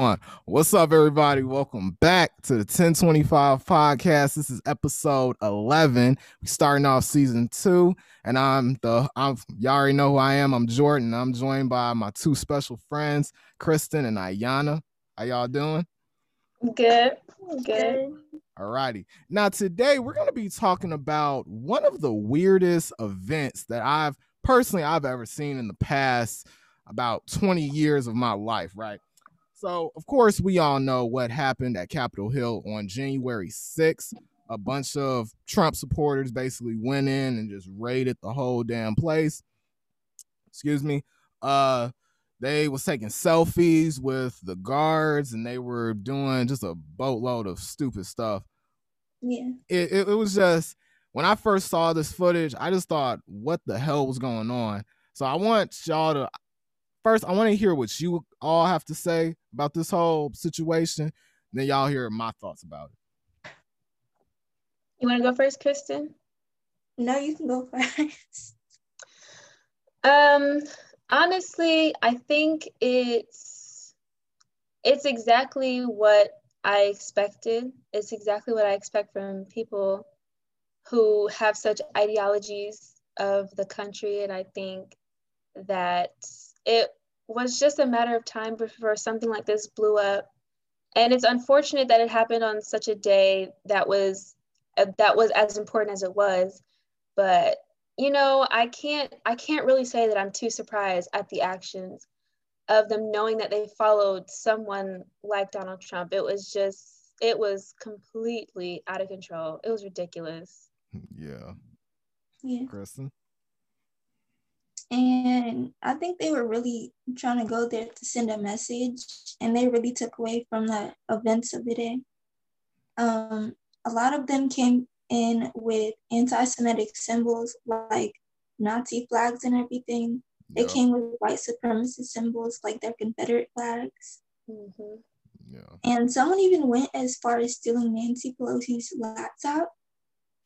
on. What's up, everybody? Welcome back to the 1025 podcast. This is episode 11. We starting off season two, and I'm the I'm y'all already know who I am. I'm Jordan. I'm joined by my two special friends, Kristen and Ayana. How y'all doing? Good. Good. All righty. Now today we're gonna be talking about one of the weirdest events that I've personally I've ever seen in the past about 20 years of my life, right? So, of course, we all know what happened at Capitol Hill on January 6th. A bunch of Trump supporters basically went in and just raided the whole damn place. Excuse me. Uh they was taking selfies with the guards and they were doing just a boatload of stupid stuff. Yeah. It, it, it was just when I first saw this footage, I just thought, what the hell was going on? So I want y'all to first, I want to hear what you all have to say about this whole situation. Then y'all hear my thoughts about it. You want to go first, Kristen? No, you can go first. Um, honestly, I think it's it's exactly what I expected. It's exactly what I expect from people who have such ideologies of the country, and I think that it was just a matter of time before something like this blew up. And it's unfortunate that it happened on such a day that was uh, that was as important as it was. But you know, I can't I can't really say that I'm too surprised at the actions of them knowing that they followed someone like Donald Trump. It was just it was completely out of control. It was ridiculous. Yeah. Yeah. Kristen. And I think they were really trying to go there to send a message, and they really took away from the events of the day. Um, a lot of them came in with anti Semitic symbols like Nazi flags and everything. They came with white supremacist symbols like their Confederate flags. Mm-hmm. Yeah. And someone even went as far as stealing Nancy Pelosi's laptop.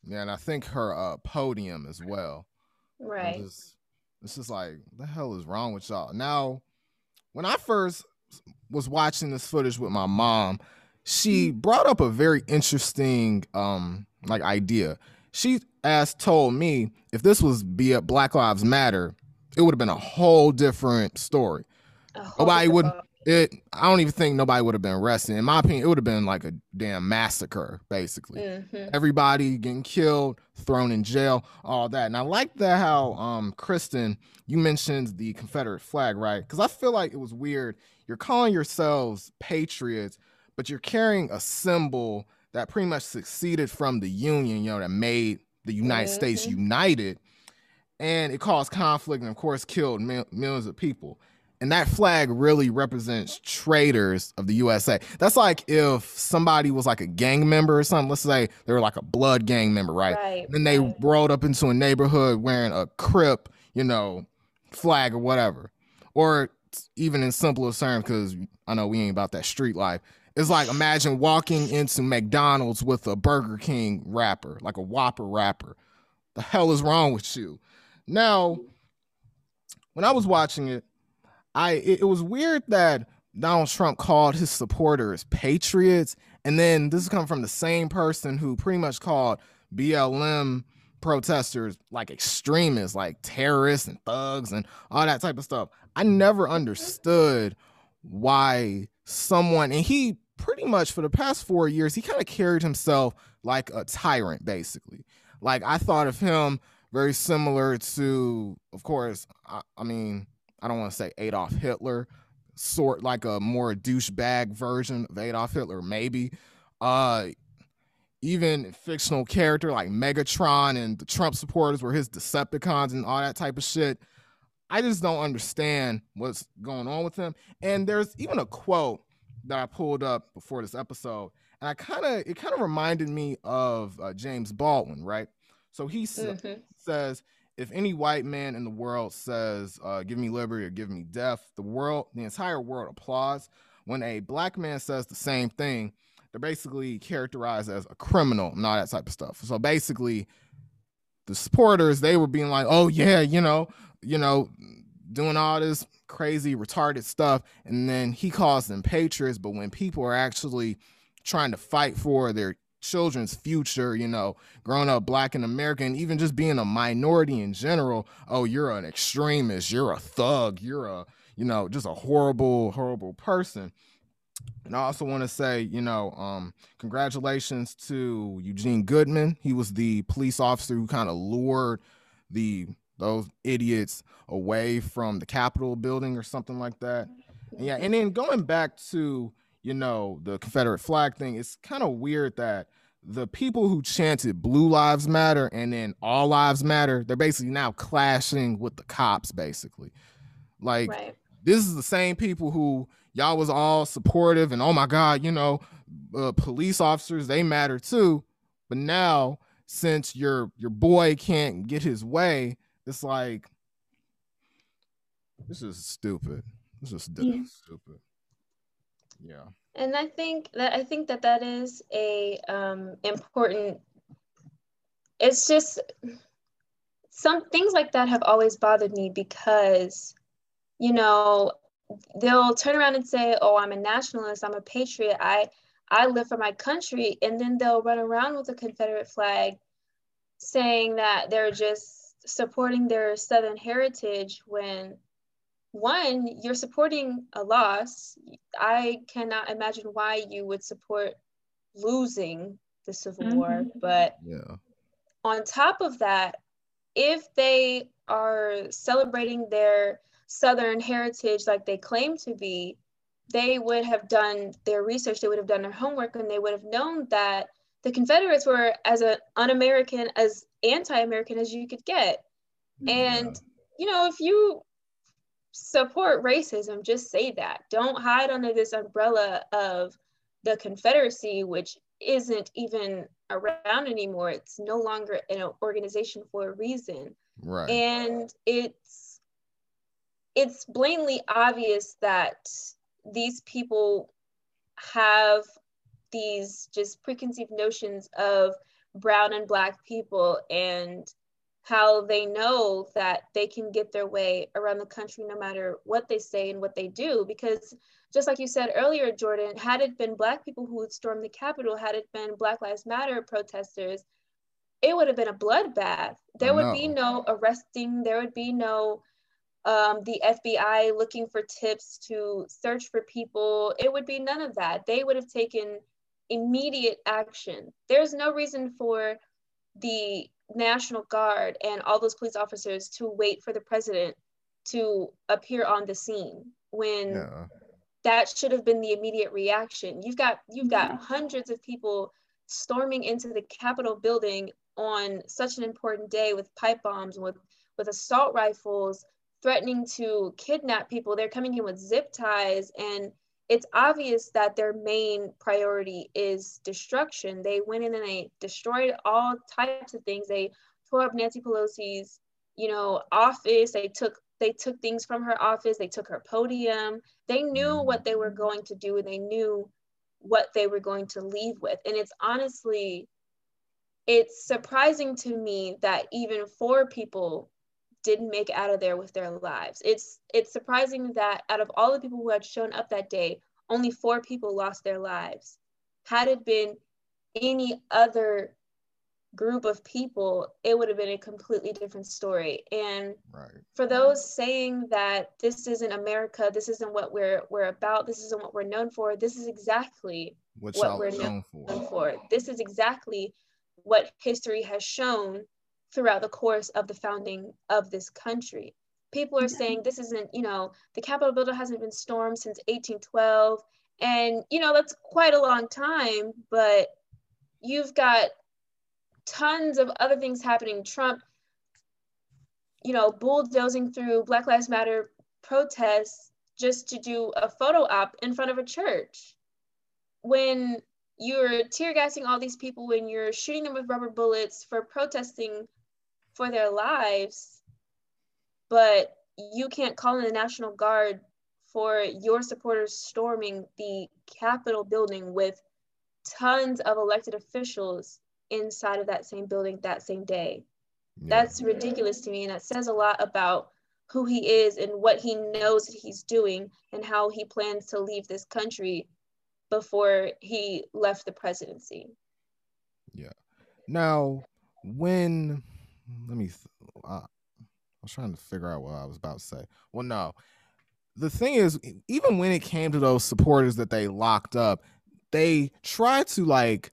Yeah, and I think her uh podium as well. Right. Just, it's just like, the hell is wrong with y'all? Now, when I first was watching this footage with my mom, she brought up a very interesting um like idea. She asked told me if this was be a Black Lives Matter, it would have been a whole different story. Nobody would it I don't even think nobody would have been arrested. In my opinion, it would have been like a damn massacre, basically. Mm-hmm. Everybody getting killed, thrown in jail, all that. And I like that how um Kristen, you mentioned the Confederate flag, right? Because I feel like it was weird. You're calling yourselves patriots, but you're carrying a symbol that pretty much succeeded from the Union, you know, that made the United States Mhm. united. And it caused conflict and, of course, killed mil- millions of people. And that flag really represents traitors of the USA. That's like if somebody was like a gang member or something. Let's say they were like a blood gang member, right? Right. Then they right. rolled up into a neighborhood wearing a Crip, you know, flag or whatever. Or even in simpler terms, because I know we ain't about that street life. It's like imagine walking into McDonald's with a Burger King wrapper, like a Whopper wrapper. The hell is wrong with you? Now, when I was watching it, I it, it was weird that Donald Trump called his supporters patriots, and then this is coming from the same person who pretty much called BLM protesters like extremists, like terrorists and thugs and all that type of stuff. I never understood why someone and he pretty much for the past four years he kind of carried himself like a tyrant basically like i thought of him very similar to of course i, I mean i don't want to say adolf hitler sort like a more douchebag version of adolf hitler maybe uh even fictional character like megatron and the trump supporters were his decepticons and all that type of shit I just don't understand what's going on with him. And there's even a quote that I pulled up before this episode, and I kind of it kind of reminded me of uh, James Baldwin, right? So he Mhm. says, "If any white man in the world says, uh, 'Give me liberty' or give me death,' the world, the entire world applauds. When a black man says the same thing, they're basically characterized as a criminal and all that type of stuff. So basically, the supporters they were being like, "Oh yeah, you know, you know, doing all this crazy retarded stuff and then he calls them patriots but when people are actually trying to fight for their children's future you know growing up black and even just being a minority in general oh you're an extremist you're a thug you're a you know just a horrible horrible person and I also want to say, you know, um, congratulations to Eugene Goodman. He was the police officer who kind of lured the those idiots away from the Capitol building or something like that. And yeah, and then going back to you know the Confederate flag thing, it's kind of weird that the people who chanted "Blue Lives Matter" and then "All Lives Matter," they're basically now clashing with the cops, basically. Like right. this is the same people who y'all was all supportive and oh my god, you know, uh, police officers they matter too. But now since your your boy can't get his way, it's like this is stupid. This is yeah. stupid. Yeah. And I think that I think that that is a um, important. It's just some things like that have always bothered me because, you know, they'll turn around and say, "Oh, I'm a nationalist. I'm a patriot. I I live for my country," and then they'll run around with a Confederate flag, saying that they're just supporting their Southern heritage when one, you're supporting a loss. I cannot imagine why you would support losing the Civil mm-hmm. War. But yeah. on top of that, if they are celebrating their Southern heritage like they claim to be, they would have done their research, they would have done their homework, and they would have known that the Confederates were as a, un-American, as anti-American as you could get. And you know, if you support racism, just say that. Don't hide under this umbrella of the Confederacy, which isn't even around anymore. It's no longer an organization for a reason. Right. And it's it's blatantly obvious that these people have these just preconceived notions of brown and black people and how they know that they can get their way around the country no matter what they say and what they do. Because just like you said earlier jordan had it been black people who would storm the capitol had it been black lives matter protesters it would have been a bloodbath. There would be no. arresting. There would be no um, the fbi looking for tips to search for people. It would be none of that. They would have taken immediate action. There's no reason for the National Guard and all those police officers to wait for the president to appear on the scene when yeah. that should have been the immediate reaction. You've got you've got hundreds of people storming into the Capitol building on such an important day with pipe bombs with with assault rifles threatening to kidnap people. They're coming in with zip ties and it's obvious that their main priority is destruction. They went in and they destroyed all types of things. They tore up Nancy Pelosi's, you know, office. They took they took things from her office. They took her podium. They knew mm-hmm. what they were going to do and they knew what they were going to leave with. And it's honestly it's surprising to me that even four people didn't make out of there with their lives. It's it's surprising that out of all the people who had shown up that day, only four people lost their lives. Had it been any other group of people, it would have been a completely different story. And right. for those saying that this isn't America, this isn't what we're we're about, this isn't what we're known for, this is exactly what, what we're known for. for. This is exactly what history has shown throughout the course of the founding of this country. People are saying this isn't, you know, the Capitol building hasn't been stormed since 1812. And, you know, that's quite a long time, but you've got tons of other things happening. Trump, you know, bulldozing through Black Lives Matter protests just to do a photo op in front of a church. When you're tear gassing all these people, when you're shooting them with rubber bullets for protesting for their lives, but you can't call in the National Guard for your supporters storming the Capitol building with tons of elected officials inside of that same building that same day. Yeah. That's ridiculous to me. And that says a lot about who he is and what he knows that he's doing and how he plans to leave this country before he left the presidency. Yeah. Now, when let me, uh, I was trying to figure out what I was about to say. Well, no, the thing is, even when it came to those supporters that they locked up, they tried to like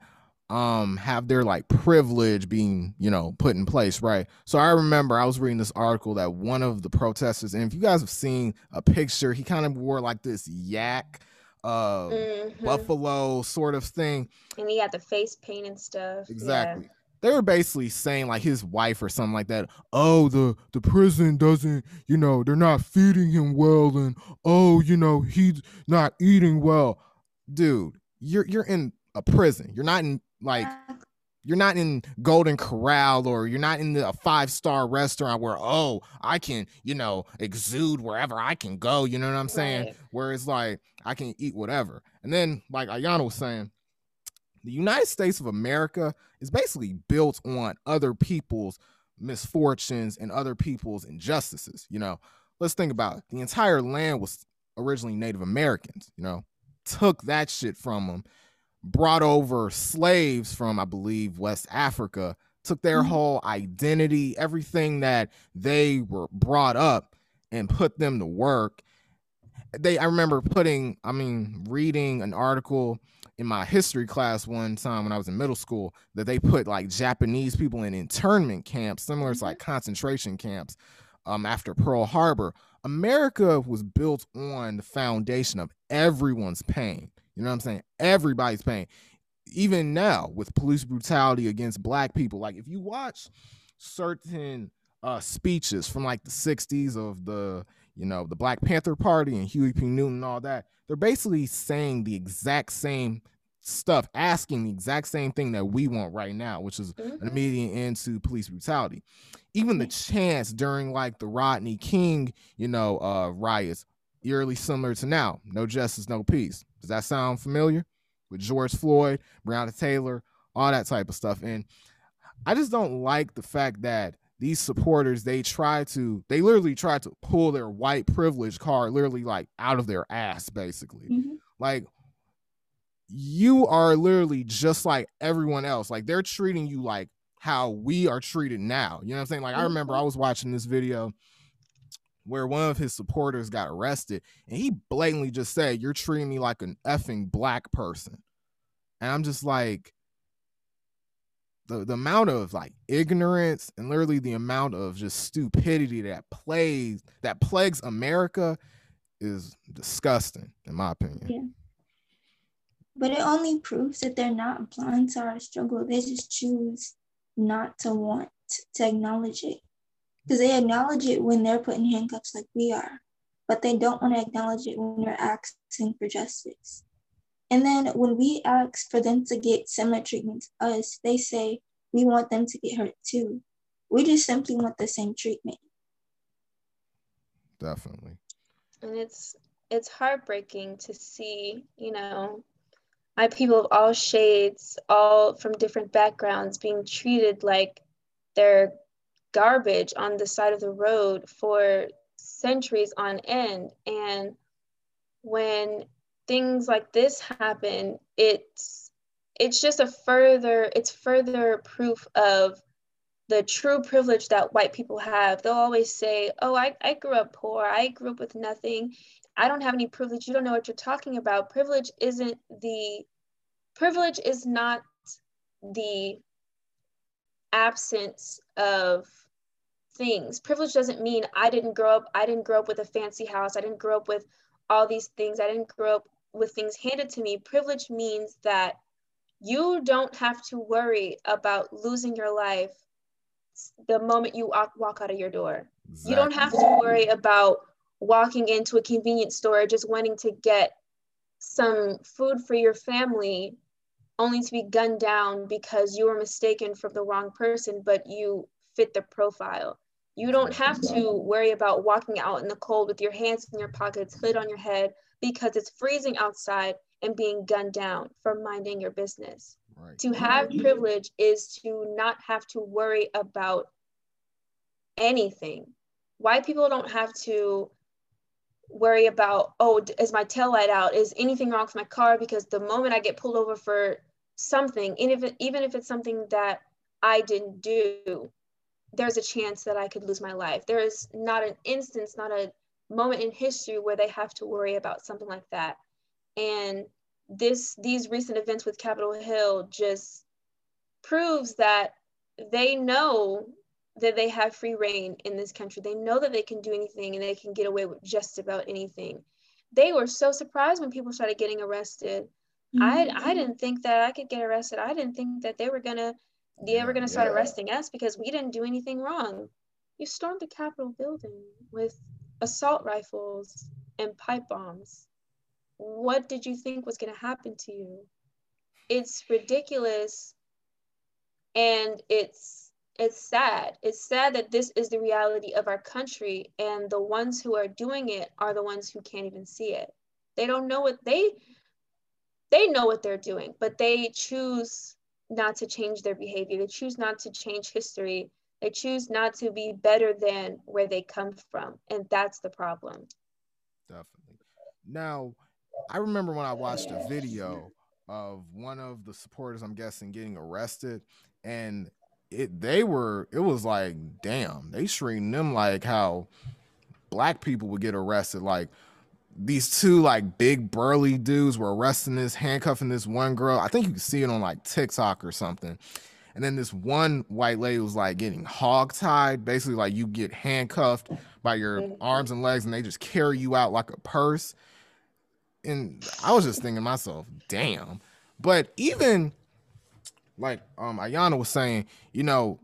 um have their like privilege being you know put in place right so i remember i was reading this article that one of the protesters and if you guys have seen a picture he kind of wore like this yak uh mm-hmm. buffalo sort of thing and he had the face paint and stuff exactly yeah. They were basically saying like his wife or something like that oh the the prison doesn't you know they're not feeding him well and oh you know he's not eating well dude you're you're in a prison you're not in like you're not in Golden Corral or you're not in the, a five star restaurant where oh I can you know exude wherever I can go. You know what I'm saying? Right. Where it's like I can eat whatever. And then like Ayana was saying, the United States of America is basically built on other people's misfortunes and other people's injustices. You know, let's think about it. The entire land was originally Native Americans. You know, took that shit from them brought over slaves from, I believe, West Africa, took their mm-hmm. whole identity, everything that they were brought up, and put them to work. They, I remember putting, I mean, reading an article in my history class one time when I was in middle school that they put like Japanese people in internment camps, similar to like mm-hmm. concentration camps um, after Pearl Harbor. America was built on the foundation of everyone's pain. You know what I'm saying? Everybody's pain. Even now with police brutality against black people, like if you watch certain uh speeches from like the 60s of the you know the Black Panther Party and Huey P. Newton and all that, they're basically saying the exact same stuff, asking the exact same thing that we want right now, which is mm-hmm. an immediate end to police brutality. Even the chance during like the Rodney King, you know, uh riots, eerily similar to now. No justice, no peace. Does that sound familiar? With George Floyd, Breonna Taylor, all that type of stuff. And I just don't like the fact that these supporters they try to they literally try to pull their white privilege card literally like out of their ass basically mm-hmm. like you are literally just like everyone else like they're treating you like how we are treated now you know what i'm saying like i remember mm-hmm. i was watching this video where one of his supporters got arrested and he blatantly just said, You're treating me like an effing black person. And I'm just like, the, the amount of like ignorance and literally the amount of just stupidity that plays that plagues America is disgusting, in my opinion. Yeah. But it only proves that they're not blind to our struggle. They just choose not to want to acknowledge it because they acknowledge it when they're put in handcuffs like we are, but they don't want to acknowledge it when we're asking for justice. And then when we ask for them to get similar treatment to us, they say we want them to get hurt too. We just simply want the same treatment. Definitely. And it's it's heartbreaking to see, you know, my people of all shades, all from different backgrounds being treated like they're garbage on the side of the road for centuries on end. And when things like this happen, it's it's just a further it's further proof of the true privilege that white people have. They'll always say, Oh, I, I grew up poor, I grew up with nothing. I don't have any privilege. You don't know what you're talking about. Privilege isn't the privilege is not the absence of things. Privilege doesn't mean I didn't grow up, I didn't grow up with a fancy house, I didn't grow up with all these things, I didn't grow up with things handed to me. Privilege means that you don't have to worry about losing your life the moment you walk out of your door. Exactly. You don't have to worry about walking into a convenience store just wanting to get some food for your family only to be gunned down because you were mistaken for the wrong person, but you fit the profile. You don't have to worry about walking out in the cold with your hands in your pockets, hood on your head, because it's freezing outside and being gunned down for minding your business. Right. To have privilege is to not have to worry about anything. white people don't have to worry about oh is my tail light out? Is anything wrong with my car? Because the moment i get pulled over for something even if, it, even if it's something that i didn't do there's a chance that i could lose my life. There is not an instance not a moment in history where they have to worry about something like that. And this these recent events with capitol hill just proves that they know that they have free rein in this country. They know that they can do anything and they can get away with just about anything. They were so surprised when people started getting arrested. Mm-hmm. I I didn't think that I could get arrested. I didn't think that they were gonna they were gonna start yeah. arresting us because we didn't do anything wrong. You stormed the Capitol building with assault rifles and pipe bombs. What did you think was gonna happen to you? It's ridiculous and it's it's sad. It's sad that this is the reality of our country, and the ones who are doing it are the ones who can't even see it. They don't know what they they know what they're doing, but they choose not to change their behavior. They choose not to change history. They choose not to be better than where they come from, and that's the problem. Definitely. Now, I remember when I watched a video of one of the supporters, I'm guessing, getting arrested, and it they were it was like damn they treating them like how black people would get arrested. Like these two like big burly dudes were arresting this handcuffing this one girl. I think you can see it on like tiktok or something. And then this one white lady was like getting hog tied basically like you get handcuffed by your arms and legs and they just carry you out like a purse. And i was just thinking myself damn. But even like um Ayana was saying, you know,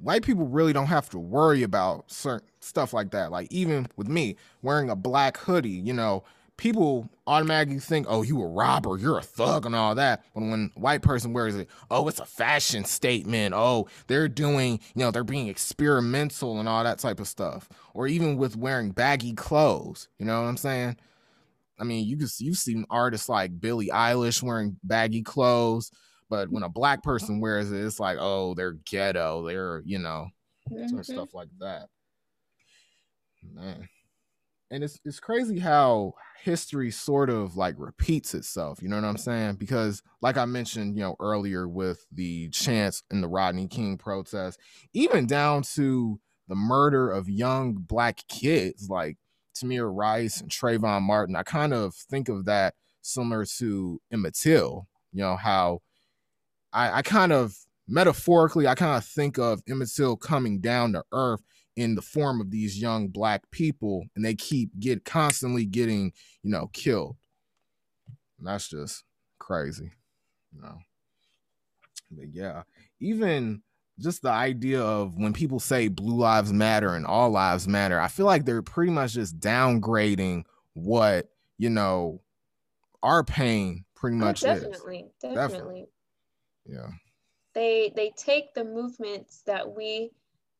white people really don't have to worry about certain stuff like that. Like even with me wearing a black hoodie, you know, people automatically think, oh, you a robber, you're a thug and all that. But when white person wears it, oh, it's a fashion statement. Oh, they're doing, you know, they're being experimental and all that type of stuff. Or even with wearing baggy clothes, you know what I'm saying? I mean, you can you've seen artists like Billie Eilish wearing baggy clothes. But when a black person wears it, it's like, oh, they're ghetto. They're, you know, mm-hmm. stuff like that. Man. And it's it's crazy how history sort of like repeats itself. You know what I'm saying? Because like I mentioned, you know, earlier with the chance in the Rodney King protest, even down to the murder of young black kids like Tamir Rice and Trayvon Martin, I kind of think of that similar to Emmett Till. You know how I, I kind of metaphorically, I kind of think of Emmett Till coming down to earth in the form of these young black people, and they keep get constantly getting, you know, killed. And that's just crazy, you know. But yeah, even just the idea of when people say blue lives matter and all lives matter, I feel like they're pretty much just downgrading what, you know, our pain pretty oh, much oh, definitely, is. Definitely. Definitely yeah. They they take the movements that we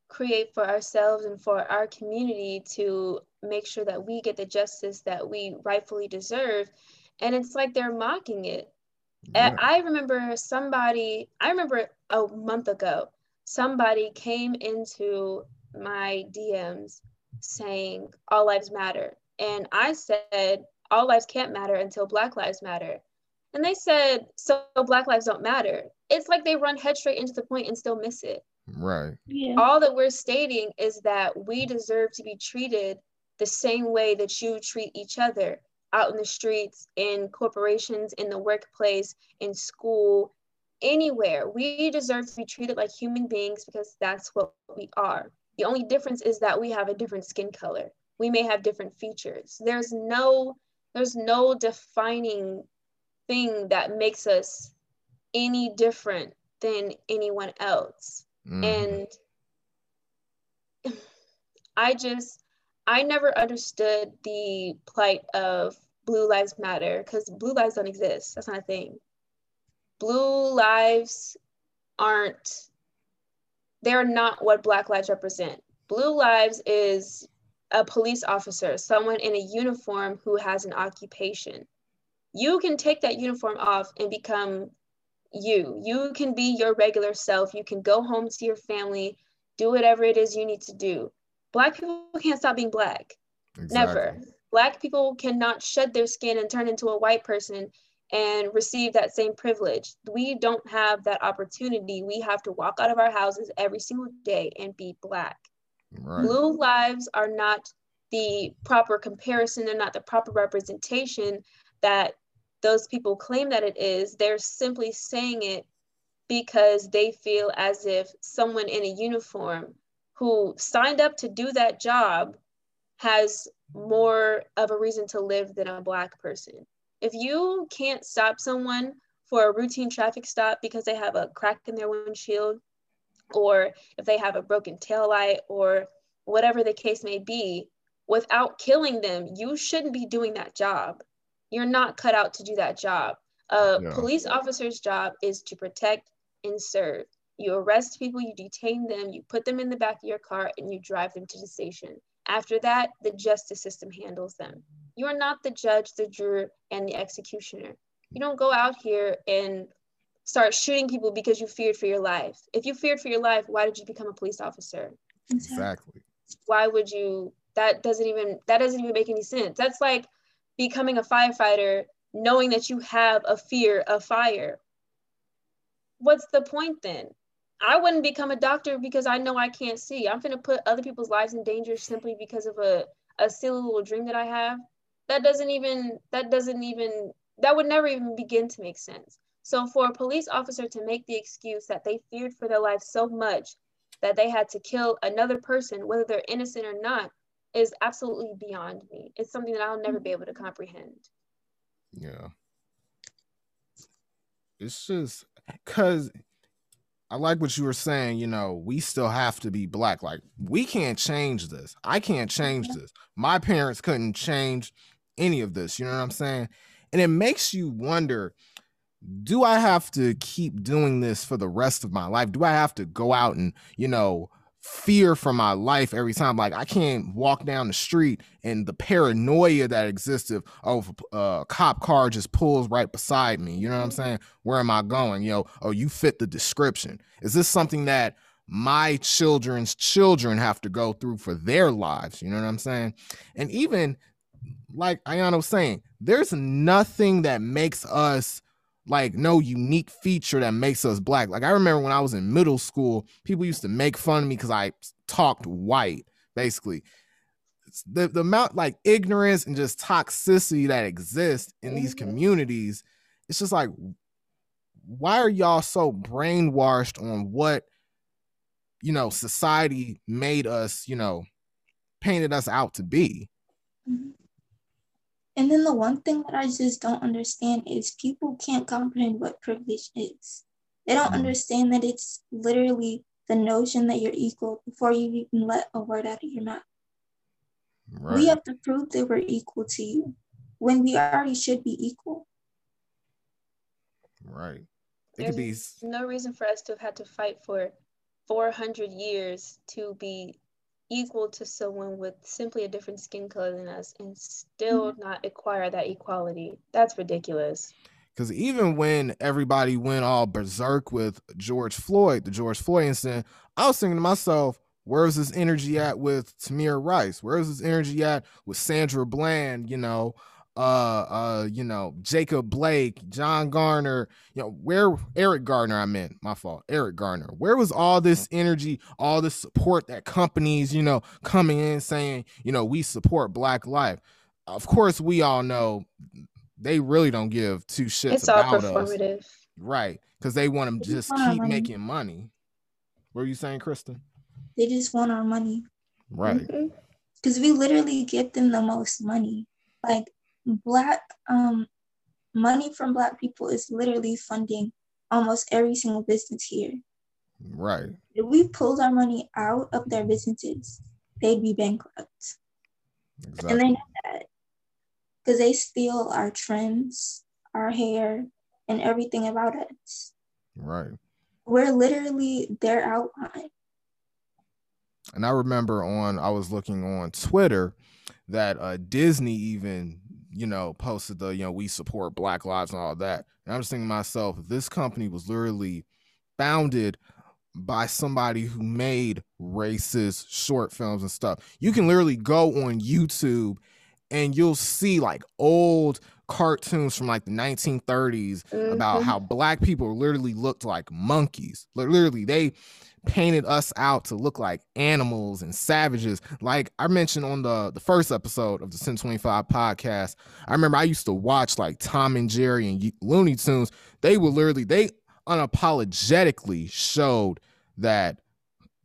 create for ourselves and for our community to make sure that we get the justice that we rightfully deserve. And it's like they're mocking it. Yeah. i remember somebody i remember a month ago somebody came into my dms saying all lives matter. And i said all lives can't matter until black lives matter and they said, so Black lives don't matter. It's like they run head straight into the point and still miss it. Right. Yeah. All that we're stating is that we deserve to be treated the same way that you treat each other out in the streets, in corporations, in the workplace, in school, anywhere. We deserve to be treated like human beings because that's what we are. The only difference is that we have a different skin color. We may have different features. There's no there's no defining thing that makes us any different than anyone else. Mm. And I just, I never understood the plight of Blue Lives Matter because Blue Lives don't exist. That's not a thing. Blue lives aren't, they're not what Black lives represent. Blue lives is a police officer, someone in a uniform who has an occupation you can take that uniform off and become you. You can be your regular self. You can go home to your family, do whatever it is you need to do. Black people can't stop being black. Exactly. Never. Black people cannot shed their skin and turn into a white person and receive that same privilege. We don't have that opportunity. We have to walk out of our houses every single day and be Black. Right. Blue lives are not the proper comparison, they're not the proper representation that those people claim that it is. They're simply saying it because they feel as if someone in a uniform who signed up to do that job has more of a reason to live than a Black person. If you can't stop someone for a routine traffic stop because they have a crack in their windshield, or if they have a broken tail light, or whatever the case may be, without killing them, you shouldn't be doing that job. You're not cut out to do that job. A yeah. police officer's job is to protect and serve. You arrest people, you detain them, you put them in the back of your car, and you drive them to the station. After that, the justice system handles them. You are not the judge, the juror, and the executioner. You don't go out here and start shooting people because you feared for your life. If you feared for your life, why did you become a police officer? Exactly. Why would you? That doesn't even that doesn't even make any sense. That's like becoming a firefighter knowing that you have a fear of fire. What's the point then? I wouldn't become a doctor because I know I can't see. I'm going to put other people's lives in danger simply because of a, a silly little dream that I have. That doesn't even, that doesn't even, that would never even begin to make sense. So for a police officer to make the excuse that they feared for their life so much that they had to kill another person, whether they're innocent or not, is absolutely beyond me. It's something that I'll never be able to comprehend. Yeah. It's just because I like what you were saying. You know, we still have to be black. Like, we can't change this. I can't change this. My parents couldn't change any of this. You know what I'm saying? And it makes you wonder do I have to keep doing this for the rest of my life? Do I have to go out and, you know, fear for my life every time. Like I can't walk down the street and the paranoia that exists of oh, a cop car just pulls right beside me. You know what I'm mm-hmm. saying? Where am I going? You know, oh, you fit the description. Is this something that my children's children have to go through for their lives? You know what I'm saying? And even like Ayana was saying, there's nothing that makes us like no unique feature that makes us black. Like I remember when I was in middle school, people used to make fun of me because I talked white, basically. the the amount like ignorance and just toxicity that exists in these mm-hmm. communities, it's just like why are y'all so brainwashed on what you know society made us, you know, painted us out to be? Mm-hmm. And then the one thing that I just don't understand is people can't comprehend what privilege is. They don't mm-hmm. understand that it's literally the notion that you're equal before you even let a word out of your mouth. Right. We have to prove that we're equal to you when we already should be equal. Right. It There's be... no reason for us to have had to fight for 400 years to be equal to someone with simply a different skin color than us and still mm-hmm. not acquire that equality. That's ridiculous. Because even when everybody went all berserk with George Floyd, the George Floyd incident, I was thinking to myself, where's this energy at with Tamir Rice? Where's this energy at with Sandra Bland? You know, uh uh you know Jacob Blake, John Garner, you know where Eric Garner I meant my fault Eric Garner. Where was all this energy all this support that companies you know coming in saying you know we support black life? Of course we all know they really don't give two shits it's about all performative. us right because they want to just keep making money. What are you saying Kristen they just want our money. Right. Because mm-hmm. we literally give them the most money. Like black um, money from black people is literally funding almost every single business here. Right. If we pulled our money out of their businesses, they'd be bankrupt. Exactly. And they know that because they steal our trends, our hair, and everything about us. Right. We're literally their outline. And I remember on I was looking on Twitter that uh, Disney even you know, posted the, you know, we support Black Lives and all that. And I'm just thinking to myself, this company was literally founded by somebody who made racist short films and stuff. You can literally go on YouTube and you'll see like old cartoons from like the 1930s mm-hmm. about how black people literally looked like monkeys. Literally, they painted us out to look like animals and savages. Like I mentioned on the the first episode of the 1025 podcast, I remember I used to watch like Tom and Jerry and Looney Tunes. They were literally they unapologetically showed that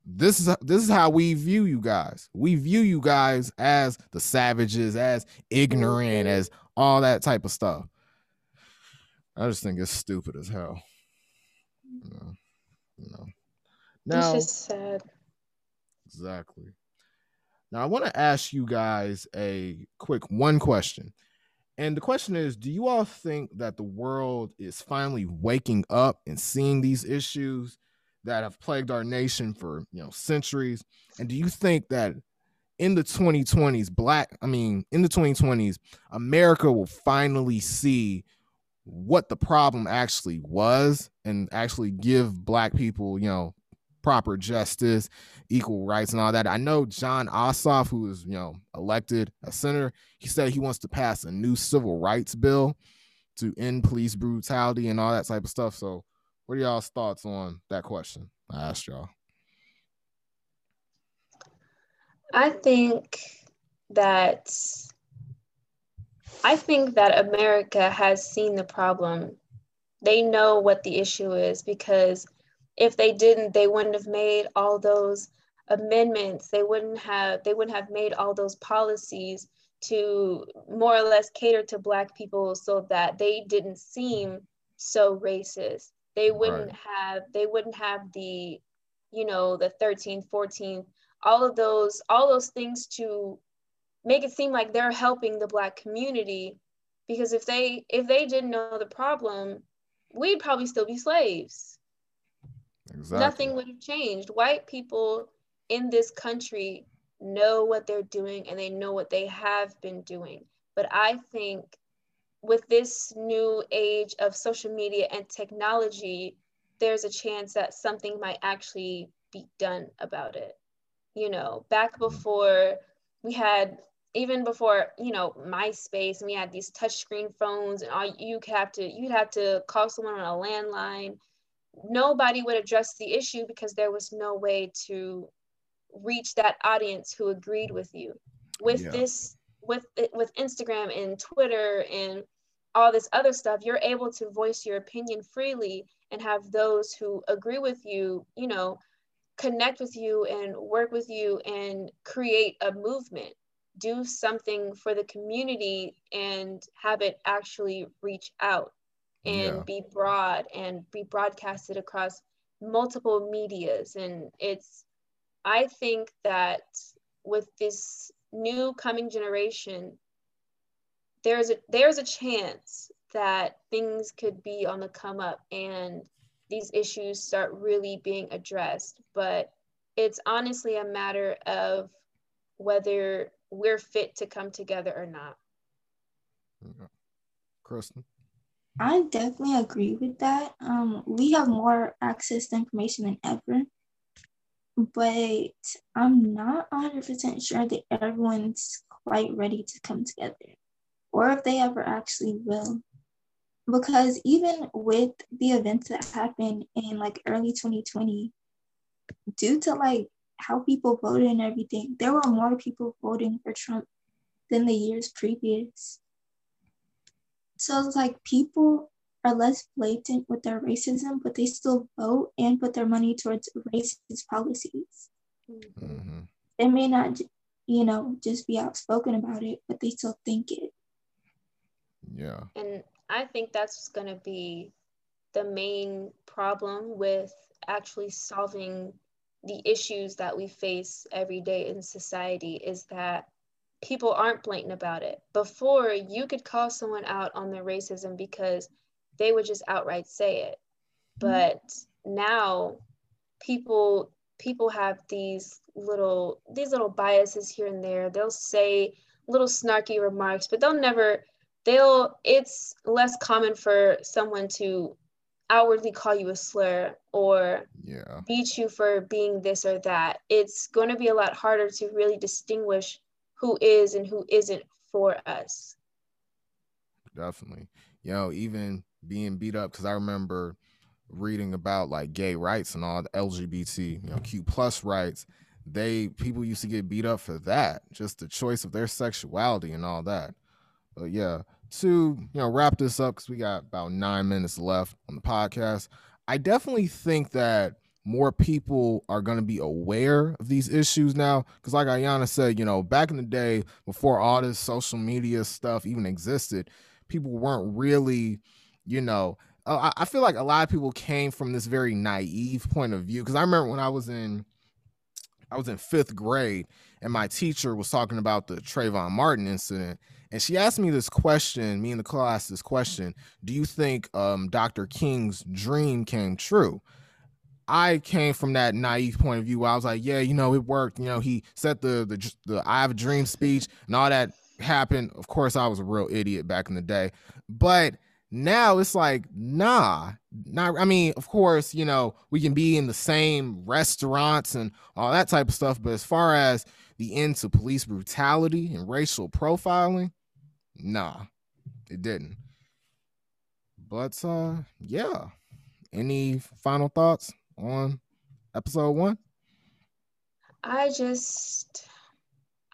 this is this is how we view you guys. We view you guys as the savages, as ignorant, mm-hmm. as all that type of stuff. I just think it's stupid as hell. You know, you know. Now, it's just sad. Exactly. Now I want to ask you guys a quick one question. And the question is, do you all think that the world is finally waking up and seeing these issues that have plagued our nation for, you know, centuries? And do you think that in the 2020s, black, I mean, in the 2020s, America will finally see what the problem actually was and actually give black people, you know, proper justice, equal rights, and all that. I know Jon Ossoff, who is you know elected a senator, he said he wants to pass a new civil rights bill to end police brutality and all that type of stuff. So, what are y'all's thoughts on that question? I asked y'all. I think that I think that America has seen the problem. They know what the issue is because if they didn't, they wouldn't have made all those amendments. They wouldn't have they wouldn't have made all those policies to more or less cater to black people so that they didn't seem so racist. They wouldn't right. have they wouldn't have the you know the 13 14 all of those all those things to make it seem like they're helping the black community because if they if they didn't know the problem we'd probably still be slaves Exactly. Nothing would have changed. White people in this country know what they're doing and they know what they have been doing. But I think with this new age of social media and technology, there's a chance that something might actually be done about it. You know, back mm-hmm. before we had even before you know MySpace, and we had these touchscreen phones, and all you have to you'd have to call someone on a landline nobody would address the issue because there was no way to reach that audience who agreed with you. With yeah. this with with instagram and twitter and all this other stuff you're able to voice your opinion freely and have those who agree with you you know connect with you and work with you and create a movement. Do something for the community and have it actually reach out and yeah. be broad and be broadcasted across multiple medias. And it's i think that with this new coming generation there's a there's a chance that things could be on the come up and these issues start really being addressed. But it's honestly a matter of whether we're fit to come together or not. Kristen I definitely agree with that. Um, we have more access to information than ever, but I'm not 100% sure that everyone's quite ready to come together or if they ever actually will. Because even with the events that happened in like early 2020, due to like how people voted and everything, there were more people voting for Trump than the years previous. So it's like people are less blatant with their racism, but they still vote and put their money towards racist policies. Mm-hmm. They may not, you know, just be outspoken about it, but they still think it. Yeah. And I think that's going to be the main problem with actually solving the issues that we face every day in society is that people aren't blatant about it. Before, you could call someone out on their racism because they would just outright say it. Mm-hmm. But mm-hmm. now people people have these little these little biases here and there. They'll say little snarky remarks, but they'll never they'll it's less common for someone to outwardly call you a slur or Yeah. beat you for being this or that. It's going to be a lot harder to really distinguish who is and who isn't for us. Definitely. You know, even being beat up because I remember reading about like gay rights and all the LGBT, you know, Q plus rights. They people used to get beat up for that, just the choice of their sexuality and all that. But yeah, to you know wrap this up because we got about nine minutes left on the podcast. I definitely think that more people are going to be aware of these issues now. Because like ayana said you know back in the day before all this social media stuff even existed people weren't really you know uh, I, feel like a lot of people came from this very naive point of view. Because i remember when i was in i was in fifth grade and my teacher was talking about the Trayvon Martin incident and she asked me this question me and the class this question do you think um, dr king's dream came true I came from that naive point of view. where I was like, yeah, you know, it worked. You know, he said the the the I have a dream speech and all that happened. Of course, I was a real idiot back in the day, but now it's like, nah, not. I mean, of course, you know, we can be in the same restaurants and all that type of stuff, but as far as the end to police brutality and racial profiling, nah, it didn't. But uh, yeah. Any final thoughts? On episode one? I just,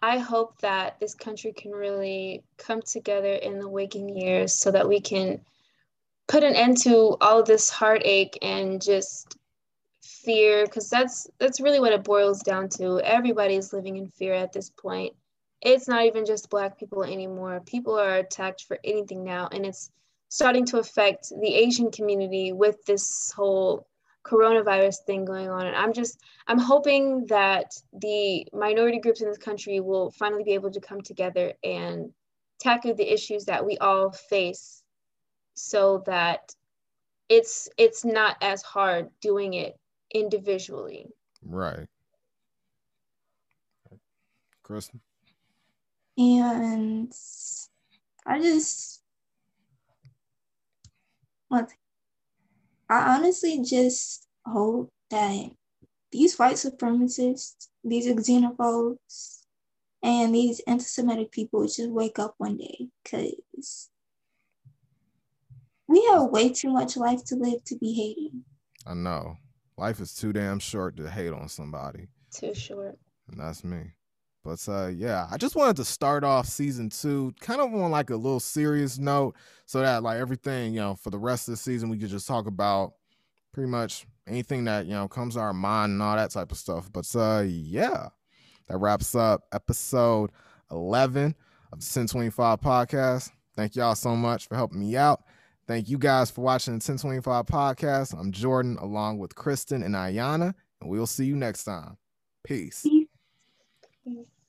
I hope that this country can really come together in the waking years so that we can put an end to all of this heartache and just fear because that's that's really what it boils down to. Everybody's living in fear at this point. It's not even just black people anymore. People are attacked for anything now and it's starting to affect the asian community with this whole coronavirus thing going on. And i'm just i'm hoping that the minority groups in this country will finally be able to come together and tackle the issues that we all face so that it's it's not as hard doing it individually. Right. Kristen and i just what I honestly just hope that these white supremacists, these xenophobes, and these anti-Semitic people just wake up one day because we have way too much life to live to be hating. I know. Life is too damn short to hate on somebody. Too short. And that's me. But uh yeah, I just wanted to start off season two kind of on like a little serious note so that like everything, you know, for the rest of the season we could just talk about pretty much anything that, you know, comes to our mind and all that type of stuff. But uh yeah, that wraps up episode 11 of the 1025 podcast. Thank y'all so much for helping me out. Thank you guys for watching the 1025 podcast. I'm Jordan along with Kristen and Ayana, and we'll see you next time. Peace. Peace.